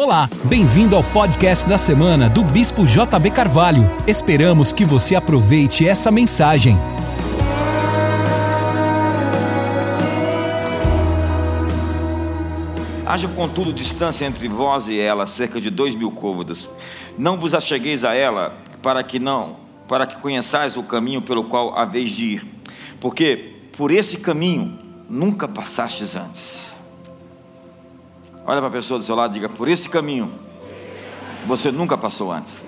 Olá, bem-vindo ao podcast da semana do Bispo JB Carvalho. Esperamos que você aproveite essa mensagem. Haja, contudo, distância entre vós e ela, cerca de dois mil côvados. Não vos achegueis a ela, para que não, para que conheçais o caminho pelo qual haveis de ir. Porque por esse caminho nunca passastes antes. Olha para a pessoa do seu lado e diga: por esse caminho você nunca passou antes.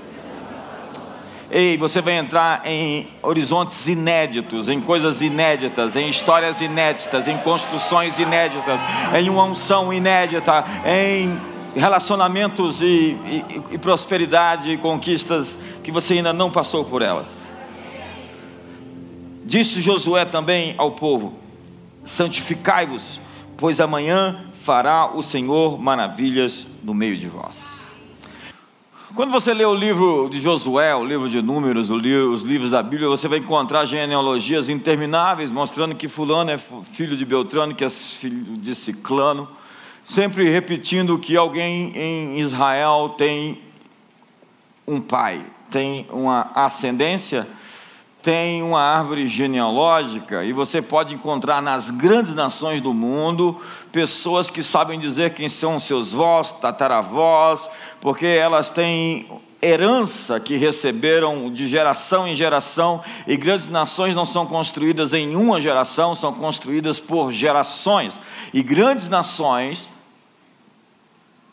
Ei, você vai entrar em horizontes inéditos, em coisas inéditas, em histórias inéditas, em construções inéditas, em uma unção inédita, em relacionamentos e, e, e prosperidade e conquistas que você ainda não passou por elas. Disse Josué também ao povo: santificai-vos, pois amanhã fará o Senhor maravilhas no meio de vós. Quando você lê o livro de Josué, o livro de Números, os livros da Bíblia, você vai encontrar genealogias intermináveis mostrando que Fulano é filho de Beltrano, que é filho de Ciclano, sempre repetindo que alguém em Israel tem um pai, tem uma ascendência tem uma árvore genealógica e você pode encontrar nas grandes nações do mundo pessoas que sabem dizer quem são seus vós, tataravós, porque elas têm herança que receberam de geração em geração, e grandes nações não são construídas em uma geração, são construídas por gerações. E grandes nações,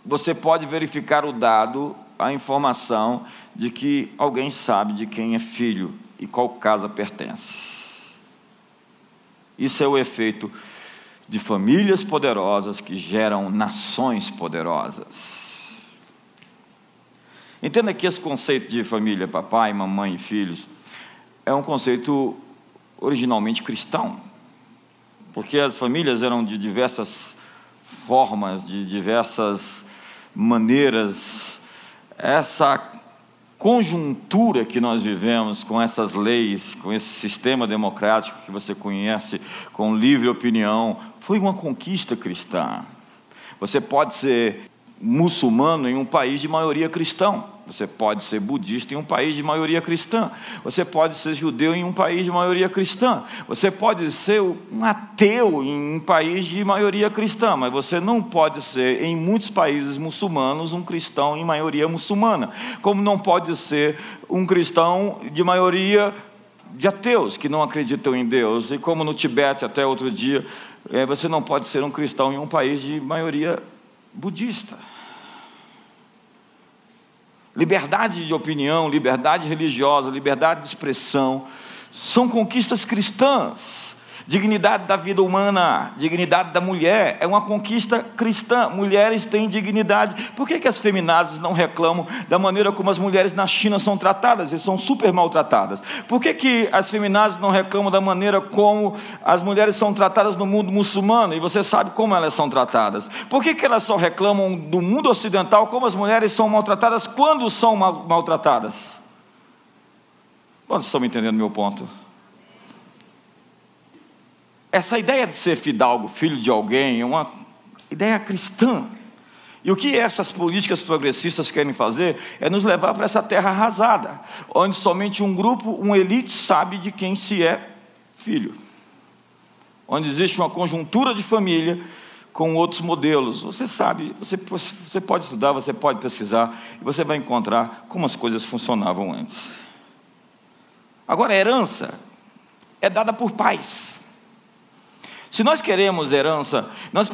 você pode verificar o dado, a informação de que alguém sabe de quem é filho e qual casa pertence. Isso é o efeito de famílias poderosas que geram nações poderosas. Entenda que esse conceito de família, papai, mamãe e filhos, é um conceito originalmente cristão, porque as famílias eram de diversas formas, de diversas maneiras. Essa conjuntura que nós vivemos com essas leis, com esse sistema democrático que você conhece, com livre opinião, foi uma conquista cristã. Você pode ser muçulmano em um país de maioria cristão. Você pode ser budista em um país de maioria cristã. Você pode ser judeu em um país de maioria cristã. Você pode ser um ateu em um país de maioria cristã, mas você não pode ser, em muitos países muçulmanos, um cristão em maioria muçulmana. Como não pode ser um cristão de maioria de ateus que não acreditam em Deus. E como no Tibete, até outro dia, eh, você não pode ser um cristão em um país de maioria budista. Liberdade de opinião, liberdade religiosa, liberdade de expressão, são conquistas cristãs dignidade da vida humana, dignidade da mulher, é uma conquista cristã. Mulheres têm dignidade. Por que, que as feminazes não reclamam da maneira como as mulheres na China são tratadas e são super maltratadas? Por que, que as feminazes não reclamam da maneira como as mulheres são tratadas no mundo muçulmano e você sabe como elas são tratadas? Por que, que elas só reclamam do mundo ocidental como as mulheres são maltratadas quando são mal, maltratadas? Quantos estão me entendendo meu ponto? Essa ideia de ser fidalgo, filho de alguém, é uma ideia cristã. E o que essas políticas progressistas querem fazer é nos levar para essa terra arrasada, onde somente um grupo, uma elite, sabe de quem se é filho. Onde existe uma conjuntura de família com outros modelos. Você sabe, você, você pode estudar, você pode pesquisar, e você vai encontrar como as coisas funcionavam antes. Agora, a herança é dada por pais. Se nós queremos herança, nós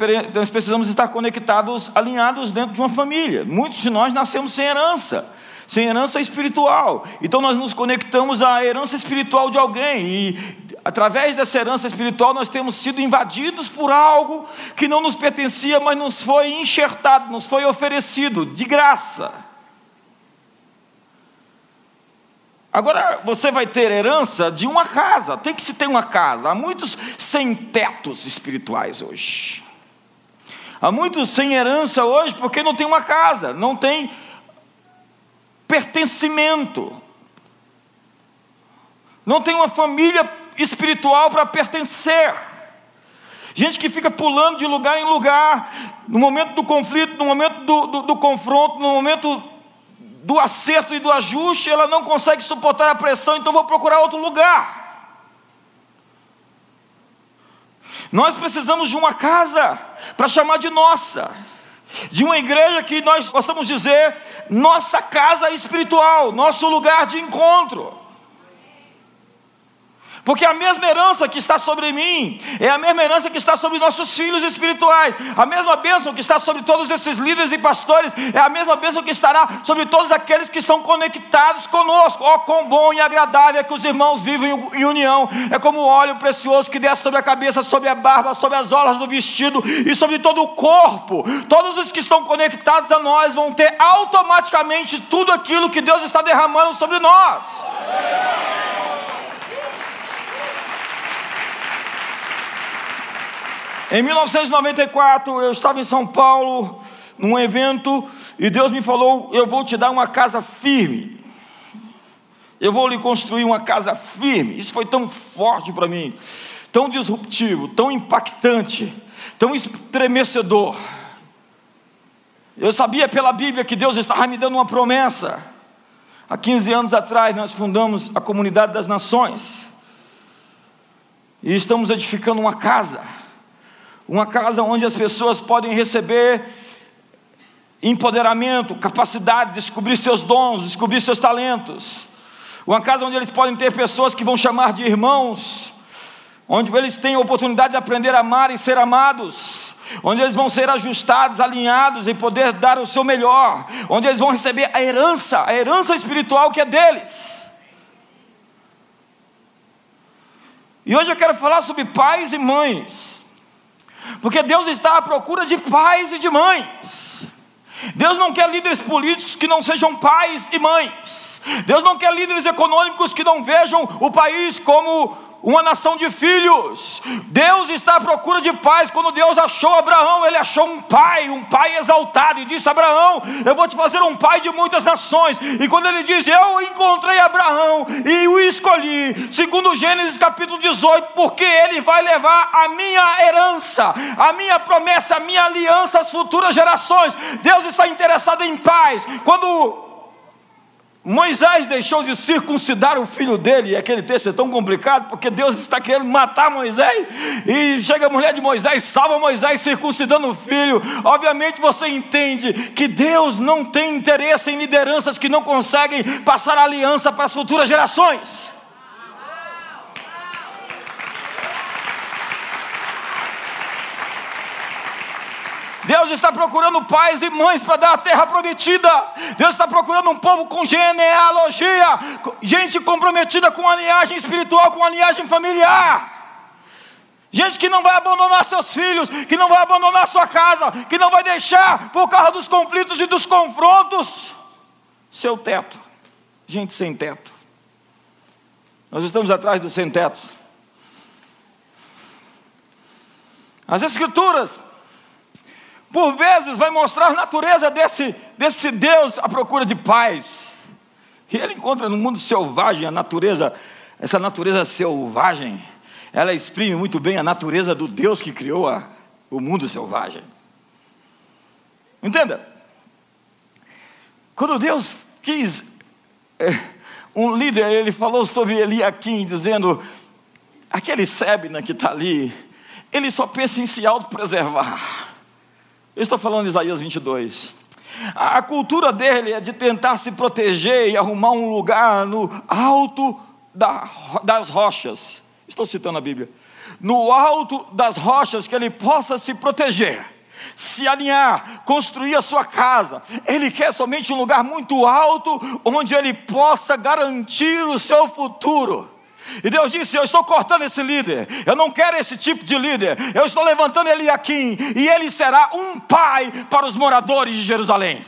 precisamos estar conectados, alinhados dentro de uma família. Muitos de nós nascemos sem herança, sem herança espiritual. Então nós nos conectamos à herança espiritual de alguém e através dessa herança espiritual nós temos sido invadidos por algo que não nos pertencia, mas nos foi enxertado, nos foi oferecido de graça. Agora você vai ter herança de uma casa, tem que se ter uma casa. Há muitos sem tetos espirituais hoje. Há muitos sem herança hoje porque não tem uma casa, não tem pertencimento, não tem uma família espiritual para pertencer. Gente que fica pulando de lugar em lugar, no momento do conflito, no momento do, do, do confronto, no momento do acerto e do ajuste, ela não consegue suportar a pressão, então vou procurar outro lugar. Nós precisamos de uma casa para chamar de nossa, de uma igreja que nós possamos dizer nossa casa espiritual, nosso lugar de encontro. Porque a mesma herança que está sobre mim é a mesma herança que está sobre nossos filhos espirituais. A mesma bênção que está sobre todos esses líderes e pastores é a mesma bênção que estará sobre todos aqueles que estão conectados conosco. Oh, quão bom e agradável é que os irmãos vivem em união. É como o óleo precioso que desce sobre a cabeça, sobre a barba, sobre as olas do vestido e sobre todo o corpo. Todos os que estão conectados a nós vão ter automaticamente tudo aquilo que Deus está derramando sobre nós. Em 1994, eu estava em São Paulo, num evento, e Deus me falou: Eu vou te dar uma casa firme. Eu vou lhe construir uma casa firme. Isso foi tão forte para mim, tão disruptivo, tão impactante, tão estremecedor. Eu sabia pela Bíblia que Deus estava me dando uma promessa. Há 15 anos atrás, nós fundamos a Comunidade das Nações. E estamos edificando uma casa uma casa onde as pessoas podem receber empoderamento, capacidade de descobrir seus dons, descobrir seus talentos. Uma casa onde eles podem ter pessoas que vão chamar de irmãos, onde eles têm a oportunidade de aprender a amar e ser amados, onde eles vão ser ajustados, alinhados e poder dar o seu melhor, onde eles vão receber a herança, a herança espiritual que é deles. E hoje eu quero falar sobre pais e mães. Porque Deus está à procura de pais e de mães. Deus não quer líderes políticos que não sejam pais e mães. Deus não quer líderes econômicos que não vejam o país como uma nação de filhos. Deus está à procura de pais. Quando Deus achou Abraão, ele achou um pai, um pai exaltado, e disse: Abraão, eu vou te fazer um pai de muitas nações. E quando ele diz: Eu encontrei Abraão e o escolhi, segundo Gênesis capítulo 18, porque ele vai levar a minha herança, a minha promessa, a minha aliança às futuras gerações. Deus está interessado em pais. Quando Moisés deixou de circuncidar o filho dele, e aquele texto é tão complicado, porque Deus está querendo matar Moisés, e chega a mulher de Moisés, salva Moisés circuncidando o filho. Obviamente você entende que Deus não tem interesse em lideranças que não conseguem passar aliança para as futuras gerações. Deus está procurando pais e mães para dar a terra prometida. Deus está procurando um povo com genealogia, gente comprometida com a linhagem espiritual, com a linhagem familiar. Gente que não vai abandonar seus filhos, que não vai abandonar sua casa, que não vai deixar, por causa dos conflitos e dos confrontos, seu teto. Gente sem teto. Nós estamos atrás dos sem tetos. As Escrituras por vezes vai mostrar a natureza desse, desse Deus à procura de paz. E ele encontra no mundo selvagem a natureza, essa natureza selvagem, ela exprime muito bem a natureza do Deus que criou a, o mundo selvagem. Entenda? Quando Deus quis é, um líder, ele falou sobre Eliakim, dizendo: aquele Sebna que está ali, ele só pensa em se autopreservar. Eu estou falando de Isaías 22. A cultura dele é de tentar se proteger e arrumar um lugar no alto das rochas. Estou citando a Bíblia. No alto das rochas que ele possa se proteger, se alinhar, construir a sua casa. Ele quer somente um lugar muito alto onde ele possa garantir o seu futuro. E Deus disse: Eu estou cortando esse líder, eu não quero esse tipo de líder, eu estou levantando ele aqui, e ele será um pai para os moradores de Jerusalém.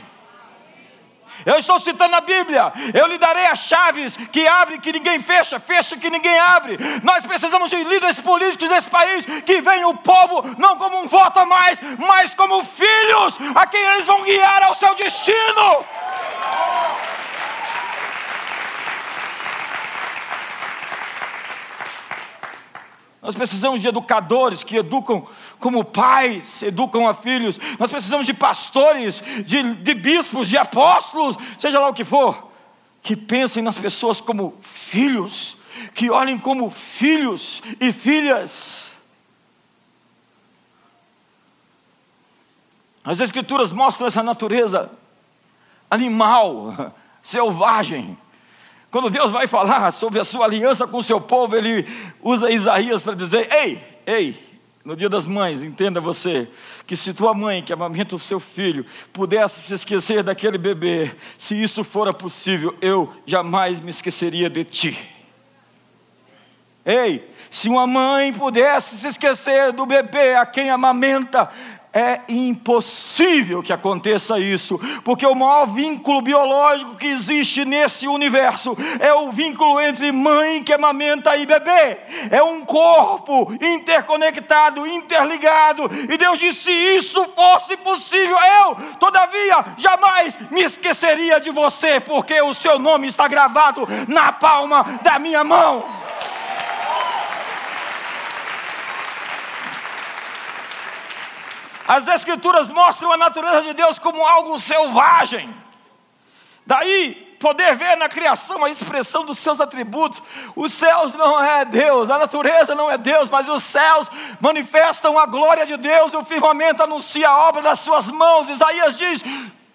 Eu estou citando a Bíblia. Eu lhe darei as chaves que abre que ninguém fecha, fecha que ninguém abre. Nós precisamos de líderes políticos desse país que venham o povo não como um voto a mais, mas como filhos a quem eles vão guiar ao seu destino. Nós precisamos de educadores que educam como pais, educam a filhos. Nós precisamos de pastores, de, de bispos, de apóstolos, seja lá o que for, que pensem nas pessoas como filhos, que olhem como filhos e filhas. As Escrituras mostram essa natureza animal, selvagem. Quando Deus vai falar sobre a sua aliança com o seu povo, ele usa Isaías para dizer: Ei, ei, no dia das mães, entenda você, que se tua mãe que amamenta o seu filho pudesse se esquecer daquele bebê, se isso fora possível, eu jamais me esqueceria de ti. Ei, se uma mãe pudesse se esquecer do bebê a quem amamenta, é impossível que aconteça isso, porque o maior vínculo biológico que existe nesse universo é o vínculo entre mãe que amamenta e bebê. É um corpo interconectado, interligado. E Deus disse: se isso fosse possível, eu, todavia, jamais me esqueceria de você, porque o seu nome está gravado na palma da minha mão. As Escrituras mostram a natureza de Deus como algo selvagem. Daí poder ver na criação a expressão dos seus atributos. Os céus não é Deus, a natureza não é Deus, mas os céus manifestam a glória de Deus e o firmamento anuncia a obra das suas mãos. Isaías diz: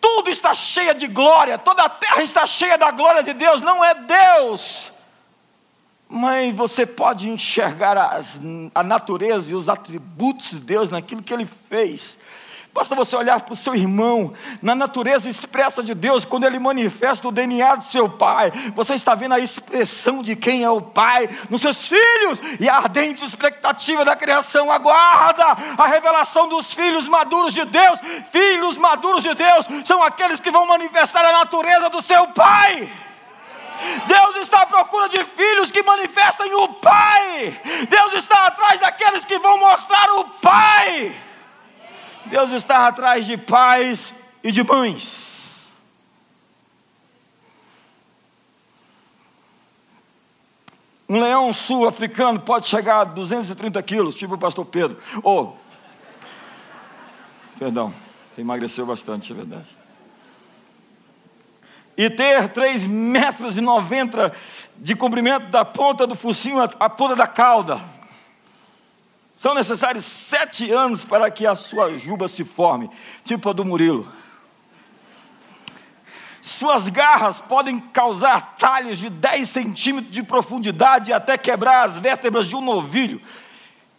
tudo está cheio de glória, toda a terra está cheia da glória de Deus, não é Deus mas você pode enxergar as, a natureza e os atributos de Deus naquilo que Ele fez. Basta você olhar para o seu irmão, na natureza expressa de Deus, quando ele manifesta o DNA do seu pai, você está vendo a expressão de quem é o pai nos seus filhos, e a ardente expectativa da criação aguarda a revelação dos filhos maduros de Deus. Filhos maduros de Deus são aqueles que vão manifestar a natureza do seu pai. Deus está à procura de filhos que manifestem o Pai. Deus está atrás daqueles que vão mostrar o Pai. Deus está atrás de pais e de mães. Um leão sul-africano pode chegar a 230 quilos, tipo o pastor Pedro. Ou, oh, perdão, emagreceu bastante, é verdade e ter 3 metros e 90 de comprimento da ponta do focinho à ponta da cauda. São necessários sete anos para que a sua juba se forme, tipo a do Murilo. Suas garras podem causar talhos de 10 centímetros de profundidade até quebrar as vértebras de um novilho.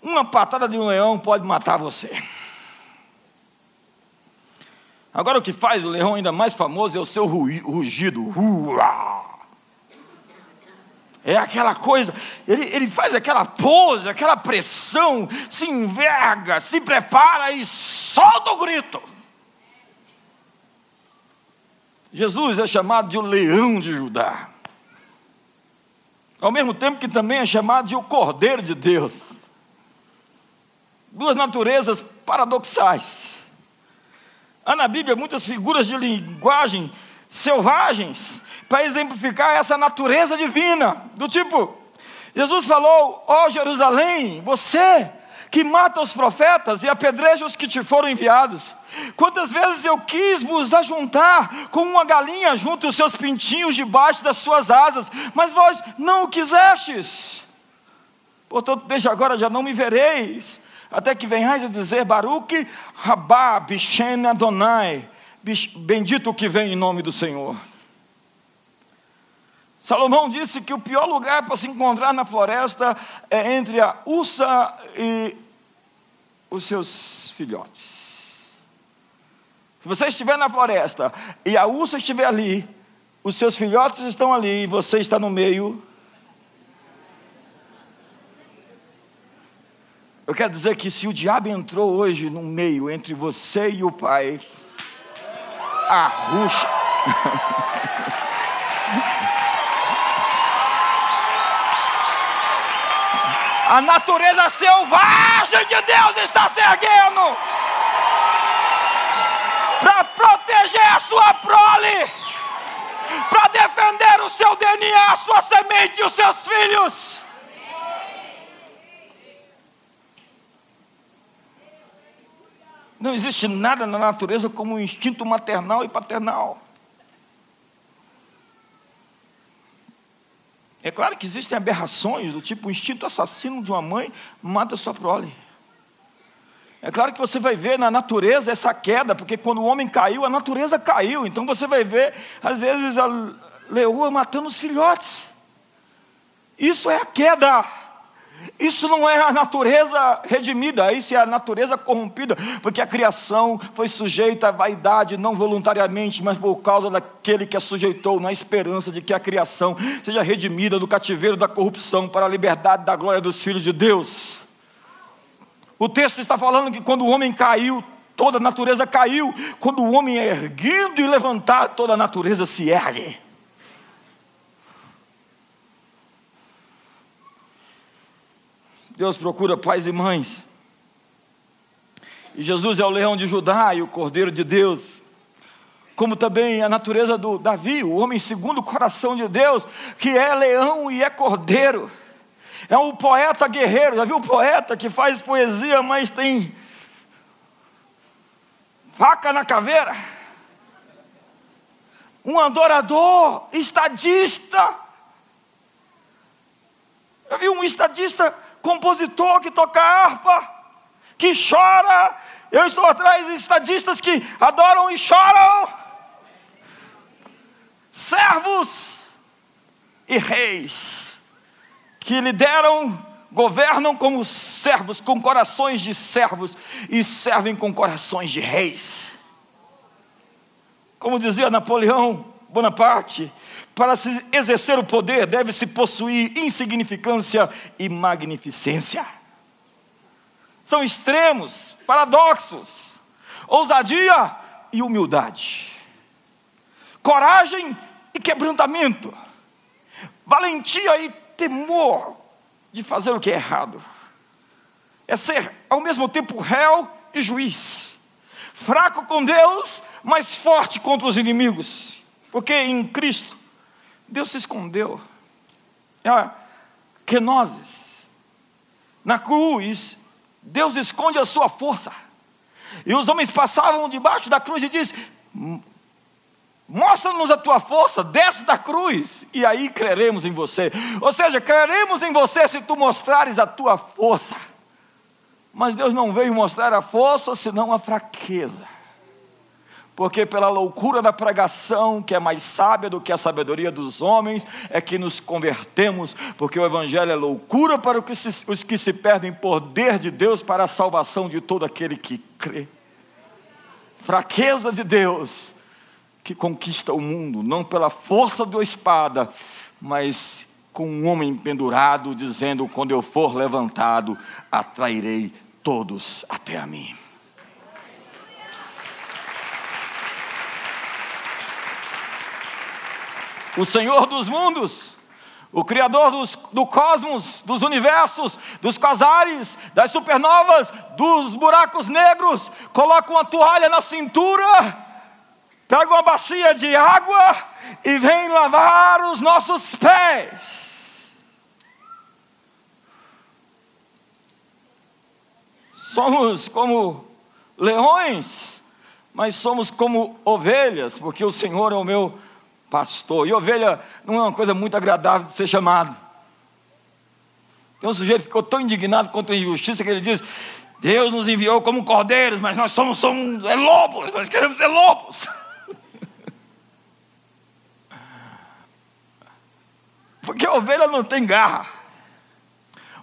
Uma patada de um leão pode matar você. Agora o que faz o leão ainda mais famoso é o seu rugido. É aquela coisa, ele, ele faz aquela pose, aquela pressão, se enverga, se prepara e solta o grito. Jesus é chamado de o leão de Judá. Ao mesmo tempo que também é chamado de o Cordeiro de Deus. Duas naturezas paradoxais. Há na Bíblia muitas figuras de linguagem selvagens para exemplificar essa natureza divina, do tipo, Jesus falou: Ó oh, Jerusalém, você que mata os profetas e apedreja os que te foram enviados. Quantas vezes eu quis vos ajuntar como uma galinha junto os seus pintinhos debaixo das suas asas, mas vós não o quisestes. Portanto, desde agora já não me vereis até que venhais a dizer Baruch Rabá Bishen Adonai, bendito o que vem em nome do Senhor. Salomão disse que o pior lugar para se encontrar na floresta é entre a ursa e os seus filhotes. Se você estiver na floresta e a ursa estiver ali, os seus filhotes estão ali e você está no meio, Eu quero dizer que se o diabo entrou hoje no meio entre você e o pai, arruxa. A natureza selvagem de Deus está se erguendo para proteger a sua prole, para defender o seu DNA, a sua semente e os seus filhos. Não existe nada na natureza como um instinto maternal e paternal. É claro que existem aberrações do tipo o instinto assassino de uma mãe mata sua prole. É claro que você vai ver na natureza essa queda, porque quando o homem caiu, a natureza caiu. Então você vai ver, às vezes, a leoa matando os filhotes. Isso é a queda. Isso não é a natureza redimida, isso é a natureza corrompida, porque a criação foi sujeita à vaidade, não voluntariamente, mas por causa daquele que a sujeitou, na esperança de que a criação seja redimida do cativeiro da corrupção para a liberdade da glória dos filhos de Deus. O texto está falando que quando o homem caiu, toda a natureza caiu, quando o homem é erguido e levantado, toda a natureza se ergue. Deus procura pais e mães. E Jesus é o leão de Judá e o cordeiro de Deus. Como também a natureza do Davi, o homem segundo o coração de Deus, que é leão e é cordeiro. É um poeta guerreiro. Já viu o poeta que faz poesia, mas tem faca na caveira? Um adorador, estadista. Já viu um estadista compositor que toca harpa, que chora. Eu estou atrás de estadistas que adoram e choram. Servos e reis que lideram, governam como servos, com corações de servos e servem com corações de reis. Como dizia Napoleão Bonaparte, para se exercer o poder, deve-se possuir insignificância e magnificência. São extremos, paradoxos, ousadia e humildade, coragem e quebrantamento, valentia e temor de fazer o que é errado. É ser ao mesmo tempo réu e juiz, fraco com Deus, mas forte contra os inimigos, porque em Cristo Deus se escondeu. É kenosis. Na cruz, Deus esconde a sua força. E os homens passavam debaixo da cruz e diz: Mostra-nos a tua força, desce da cruz, e aí creremos em você. Ou seja, creremos em você se tu mostrares a tua força. Mas Deus não veio mostrar a força, senão a fraqueza porque pela loucura da pregação, que é mais sábia do que a sabedoria dos homens, é que nos convertemos, porque o Evangelho é loucura para os que se perdem, poder de Deus para a salvação de todo aquele que crê. Fraqueza de Deus que conquista o mundo, não pela força da espada, mas com um homem pendurado, dizendo: Quando eu for levantado, atrairei todos até a mim. O Senhor dos mundos, o Criador dos, do cosmos, dos universos, dos quasares, das supernovas, dos buracos negros, coloca uma toalha na cintura, pega uma bacia de água e vem lavar os nossos pés. Somos como leões, mas somos como ovelhas, porque o Senhor é o meu pastor. E ovelha não é uma coisa muito agradável de ser chamado. Tem um sujeito que ficou tão indignado contra a injustiça que ele diz: Deus nos enviou como cordeiros, mas nós somos, somos é lobos, nós queremos ser lobos. Porque ovelha não tem garra.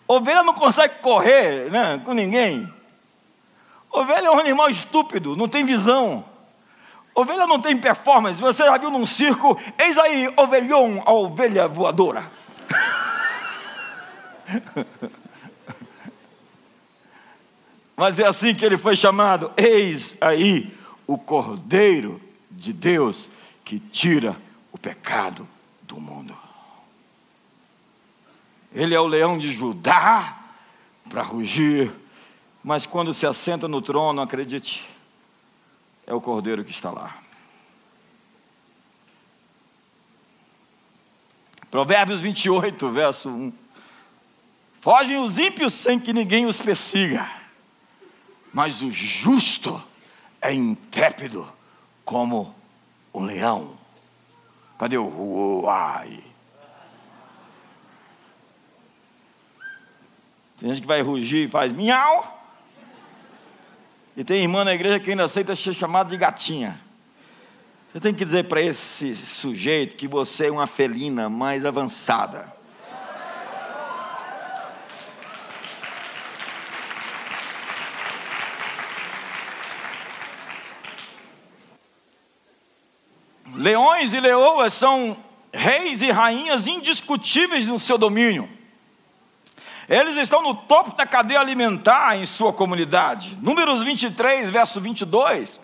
Ovelha não consegue correr né, com ninguém. Ovelha é um animal estúpido, não tem visão. Ovelha não tem performance. Você já viu num circo? Eis aí, ovelhão, a ovelha voadora. Mas é assim que ele foi chamado. Eis aí o Cordeiro de Deus que tira o pecado do mundo. Ele é o leão de Judá para rugir, mas quando se assenta no trono, acredite, é o cordeiro que está lá. Provérbios 28, verso 1. Fogem os ímpios sem que ninguém os persiga, mas o justo é intrépido como um leão. Cadê o uai? Tem gente que vai rugir e faz miau. E tem irmã na igreja que ainda aceita ser chamado de gatinha. Você tem que dizer para esse sujeito que você é uma felina mais avançada. Leões e leoas são reis e rainhas indiscutíveis no seu domínio. Eles estão no topo da cadeia alimentar em sua comunidade. Números 23, verso 22.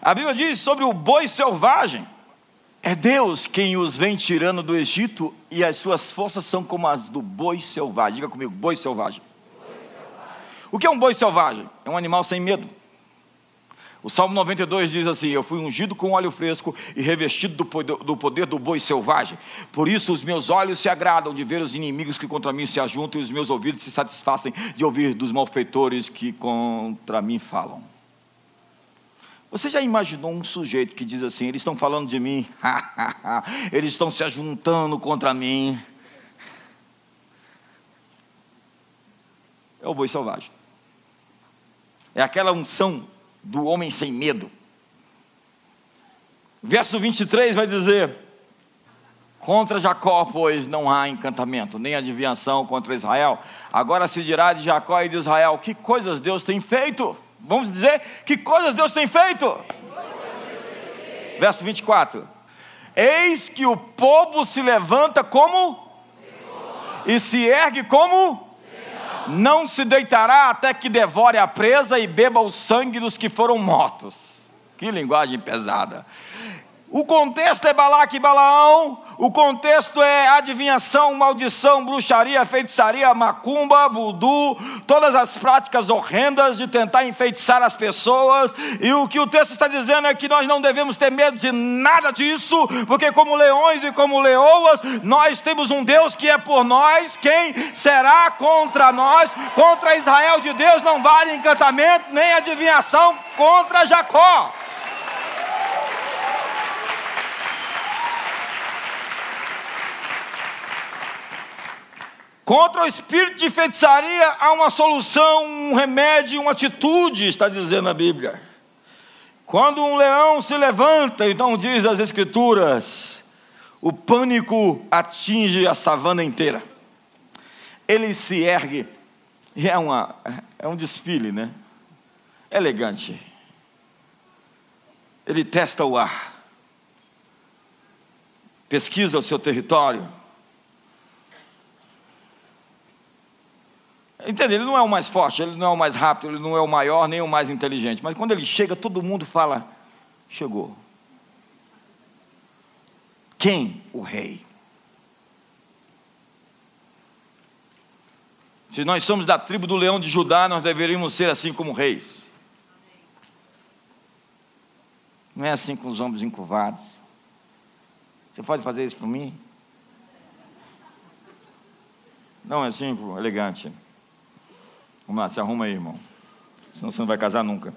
A Bíblia diz sobre o boi selvagem. É Deus quem os vem tirando do Egito e as suas forças são como as do boi selvagem. Diga comigo, boi selvagem. Boi selvagem. O que é um boi selvagem? É um animal sem medo. O Salmo 92 diz assim: Eu fui ungido com óleo fresco e revestido do poder, do poder do boi selvagem. Por isso os meus olhos se agradam de ver os inimigos que contra mim se ajuntam e os meus ouvidos se satisfazem de ouvir dos malfeitores que contra mim falam. Você já imaginou um sujeito que diz assim: Eles estão falando de mim, eles estão se ajuntando contra mim? É o boi selvagem. É aquela unção do homem sem medo. Verso 23 vai dizer: Contra Jacó, pois não há encantamento, nem adivinhação contra Israel. Agora se dirá de Jacó e de Israel: Que coisas Deus tem feito? Vamos dizer: Que coisas Deus tem feito? Verso 24: Eis que o povo se levanta como? E se ergue como? Não se deitará até que devore a presa e beba o sangue dos que foram mortos. Que linguagem pesada. O contexto é Balaque e Balaão, o contexto é adivinhação, maldição, bruxaria, feitiçaria, macumba, voodoo, todas as práticas horrendas de tentar enfeitiçar as pessoas. E o que o texto está dizendo é que nós não devemos ter medo de nada disso, porque como leões e como leoas, nós temos um Deus que é por nós. Quem será contra nós? Contra Israel de Deus não vale encantamento nem adivinhação contra Jacó. Contra o espírito de feitiçaria há uma solução, um remédio, uma atitude, está dizendo a Bíblia. Quando um leão se levanta, então diz as Escrituras, o pânico atinge a savana inteira. Ele se ergue, e é, uma, é um desfile, né? Elegante. Ele testa o ar, pesquisa o seu território Entende? Ele não é o mais forte, ele não é o mais rápido, ele não é o maior, nem o mais inteligente. Mas quando ele chega, todo mundo fala: chegou. Quem? O rei. Se nós somos da tribo do leão de Judá, nós deveríamos ser assim como reis. Não é assim com os ombros encurvados. Você pode fazer isso por mim? Não é assim, elegante. Vamos lá, se arruma aí, irmão. Senão você não vai casar nunca.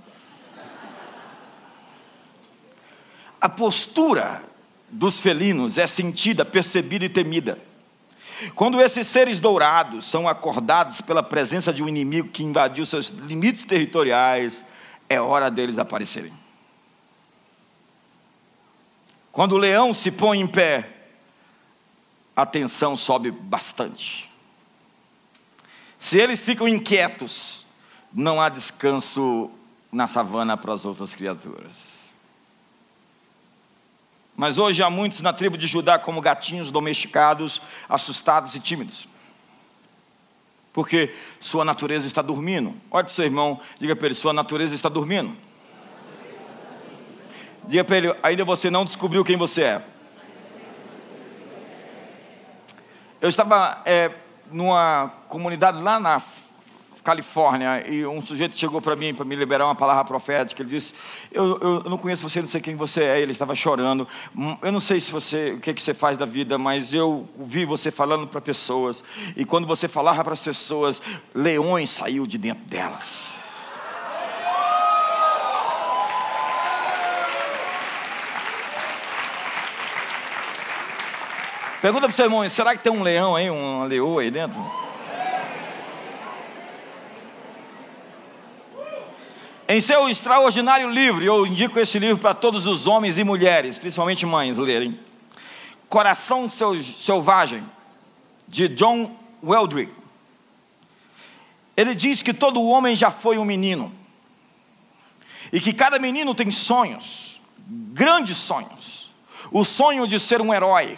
A postura dos felinos é sentida, percebida e temida. Quando esses seres dourados são acordados pela presença de um inimigo que invadiu seus limites territoriais, é hora deles aparecerem. Quando o leão se põe em pé, a tensão sobe bastante. Se eles ficam inquietos, não há descanso na savana para as outras criaturas. Mas hoje há muitos na tribo de Judá como gatinhos domesticados, assustados e tímidos. Porque sua natureza está dormindo. Olha para o seu irmão, diga para ele: sua natureza está dormindo. Diga para ele: ainda você não descobriu quem você é. Eu estava é, numa comunidade lá na Califórnia e um sujeito chegou para mim para me liberar uma palavra profética. Ele disse: eu, eu, não conheço você, não sei quem você é. Ele estava chorando. Hum, eu não sei se você, o que, que você faz da vida, mas eu vi você falando para pessoas. E quando você falava para as pessoas, leões saiu de dentro delas. Pergunta para o seu irmão: será que tem um leão aí, uma leoa aí dentro? Em seu extraordinário livro, eu indico esse livro para todos os homens e mulheres, principalmente mães, lerem. Coração Selvagem, de John Weldrick. Ele diz que todo homem já foi um menino. E que cada menino tem sonhos, grandes sonhos. O sonho de ser um herói,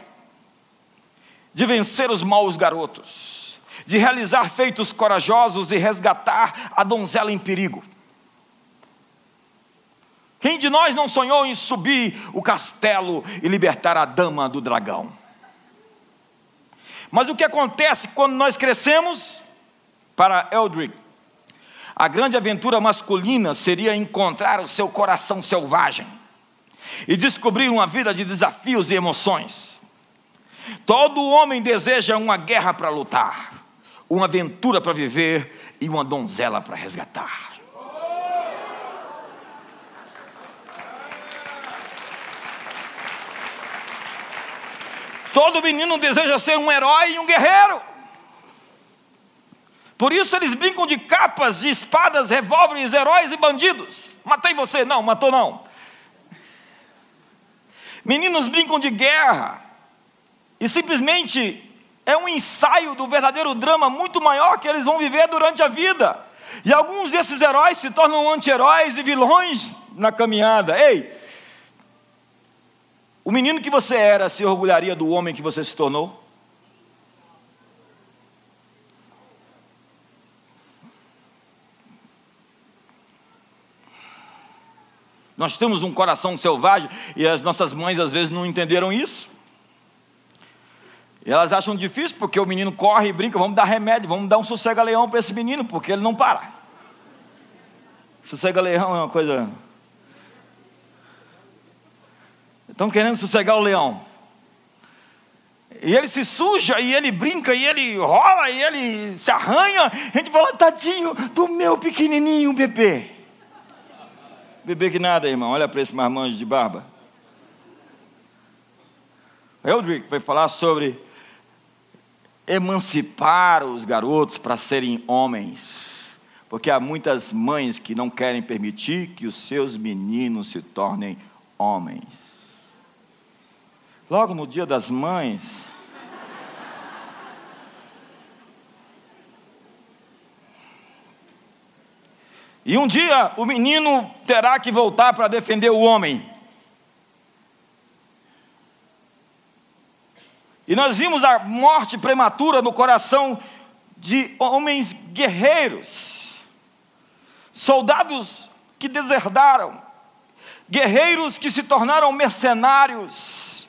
de vencer os maus garotos, de realizar feitos corajosos e resgatar a donzela em perigo. Quem de nós não sonhou em subir o castelo e libertar a dama do dragão? Mas o que acontece quando nós crescemos? Para Eldrick, a grande aventura masculina seria encontrar o seu coração selvagem e descobrir uma vida de desafios e emoções. Todo homem deseja uma guerra para lutar, uma aventura para viver e uma donzela para resgatar. Todo menino deseja ser um herói e um guerreiro. Por isso eles brincam de capas, de espadas, revólveres, heróis e bandidos. Matei você, não, matou não. Meninos brincam de guerra. E simplesmente é um ensaio do verdadeiro drama muito maior que eles vão viver durante a vida. E alguns desses heróis se tornam anti-heróis e vilões na caminhada. Ei, o menino que você era se orgulharia do homem que você se tornou? Nós temos um coração selvagem e as nossas mães às vezes não entenderam isso. E elas acham difícil porque o menino corre e brinca, vamos dar remédio, vamos dar um sossega-leão para esse menino, porque ele não para. Sossega-leão é uma coisa. Estão querendo sossegar o leão. E ele se suja, e ele brinca, e ele rola, e ele se arranha. A gente fala, tadinho do meu pequenininho bebê. Bebê que nada, irmão. Olha para esse marmanjo de barba. Eldrick vai falar sobre emancipar os garotos para serem homens. Porque há muitas mães que não querem permitir que os seus meninos se tornem homens. Logo no dia das mães, E um dia o menino terá que voltar para defender o homem. E nós vimos a morte prematura no coração de homens guerreiros, soldados que deserdaram, guerreiros que se tornaram mercenários,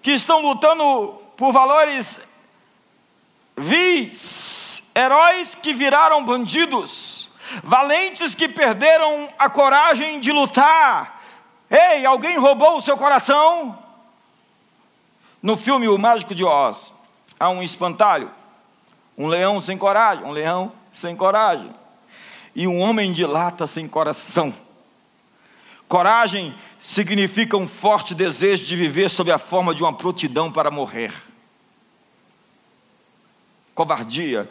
que estão lutando por valores vis, heróis que viraram bandidos valentes que perderam a coragem de lutar. Ei, alguém roubou o seu coração? No filme O Mágico de Oz, há um espantalho, um leão sem coragem, um leão sem coragem, e um homem de lata sem coração. Coragem significa um forte desejo de viver sob a forma de uma prontidão para morrer. Covardia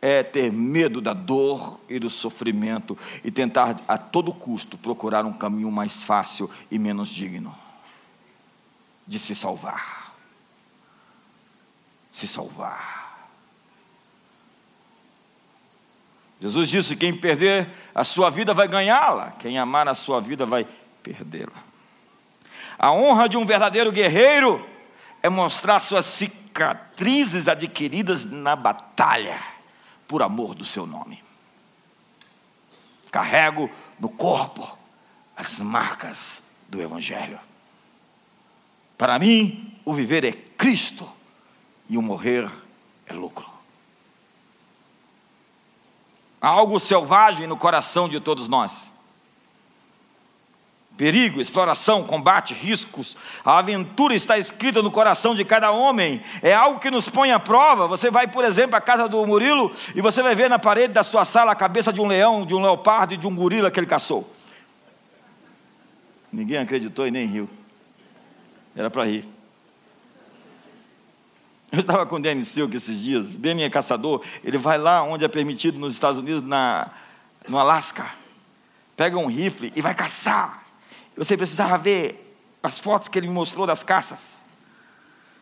é ter medo da dor e do sofrimento e tentar a todo custo procurar um caminho mais fácil e menos digno de se salvar. Se salvar. Jesus disse: quem perder a sua vida vai ganhá-la, quem amar a sua vida vai perdê-la. A honra de um verdadeiro guerreiro é mostrar suas cicatrizes adquiridas na batalha por amor do seu nome. Carrego no corpo as marcas do Evangelho. Para mim, o viver é Cristo e o morrer é lucro. Há algo selvagem no coração de todos nós perigo, exploração, combate, riscos. A aventura está escrita no coração de cada homem. É algo que nos põe à prova. Você vai, por exemplo, à casa do Murilo e você vai ver na parede da sua sala a cabeça de um leão, de um leopardo e de um gorila que ele caçou. Ninguém acreditou e nem riu. Era para rir. Eu estava com o Danny Silk esses dias. Danny é caçador. Ele vai lá onde é permitido nos Estados Unidos, na, no Alasca. Pega um rifle e vai caçar. Você precisava ver as fotos que ele me mostrou das caças.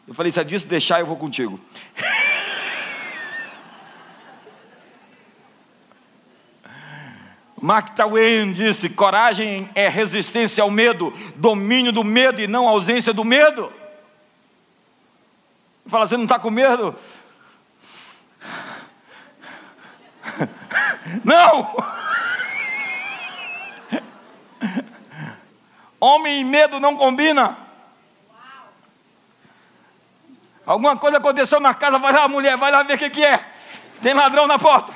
Eu falei, se a disso deixar, eu vou contigo. Mark Twain disse: coragem é resistência ao medo, domínio do medo e não ausência do medo. Fala, você não está com medo? Não! Homem e medo não combina. Alguma coisa aconteceu na casa, vai lá, mulher, vai lá ver o que, que é. Tem ladrão na porta.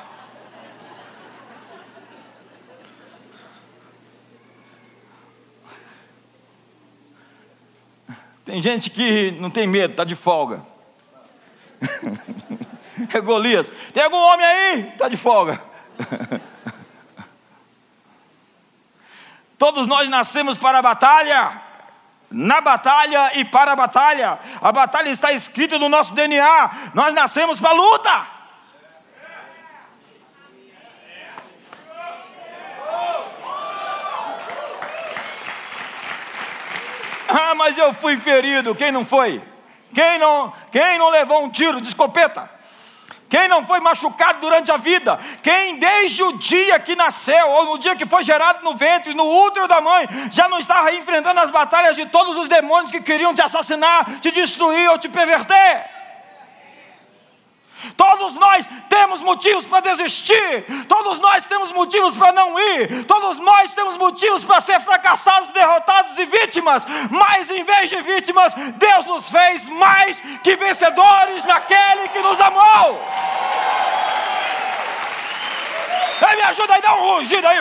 Tem gente que não tem medo, está de folga. é Golias. Tem algum homem aí? Está de folga. Todos nós nascemos para a batalha. Na batalha e para a batalha. A batalha está escrita no nosso DNA. Nós nascemos para a luta. Ah, mas eu fui ferido. Quem não foi? Quem não, quem não levou um tiro de escopeta? Quem não foi machucado durante a vida? Quem desde o dia que nasceu, ou no dia que foi gerado no ventre, no útero da mãe, já não estava enfrentando as batalhas de todos os demônios que queriam te assassinar, te destruir ou te perverter? Todos nós temos motivos para desistir, todos nós temos motivos para não ir, todos nós temos motivos para ser fracassados, derrotados e vítimas, mas em vez de vítimas, Deus nos fez mais que vencedores naquele que nos amou. Ei, me ajuda aí, dá um rugido aí.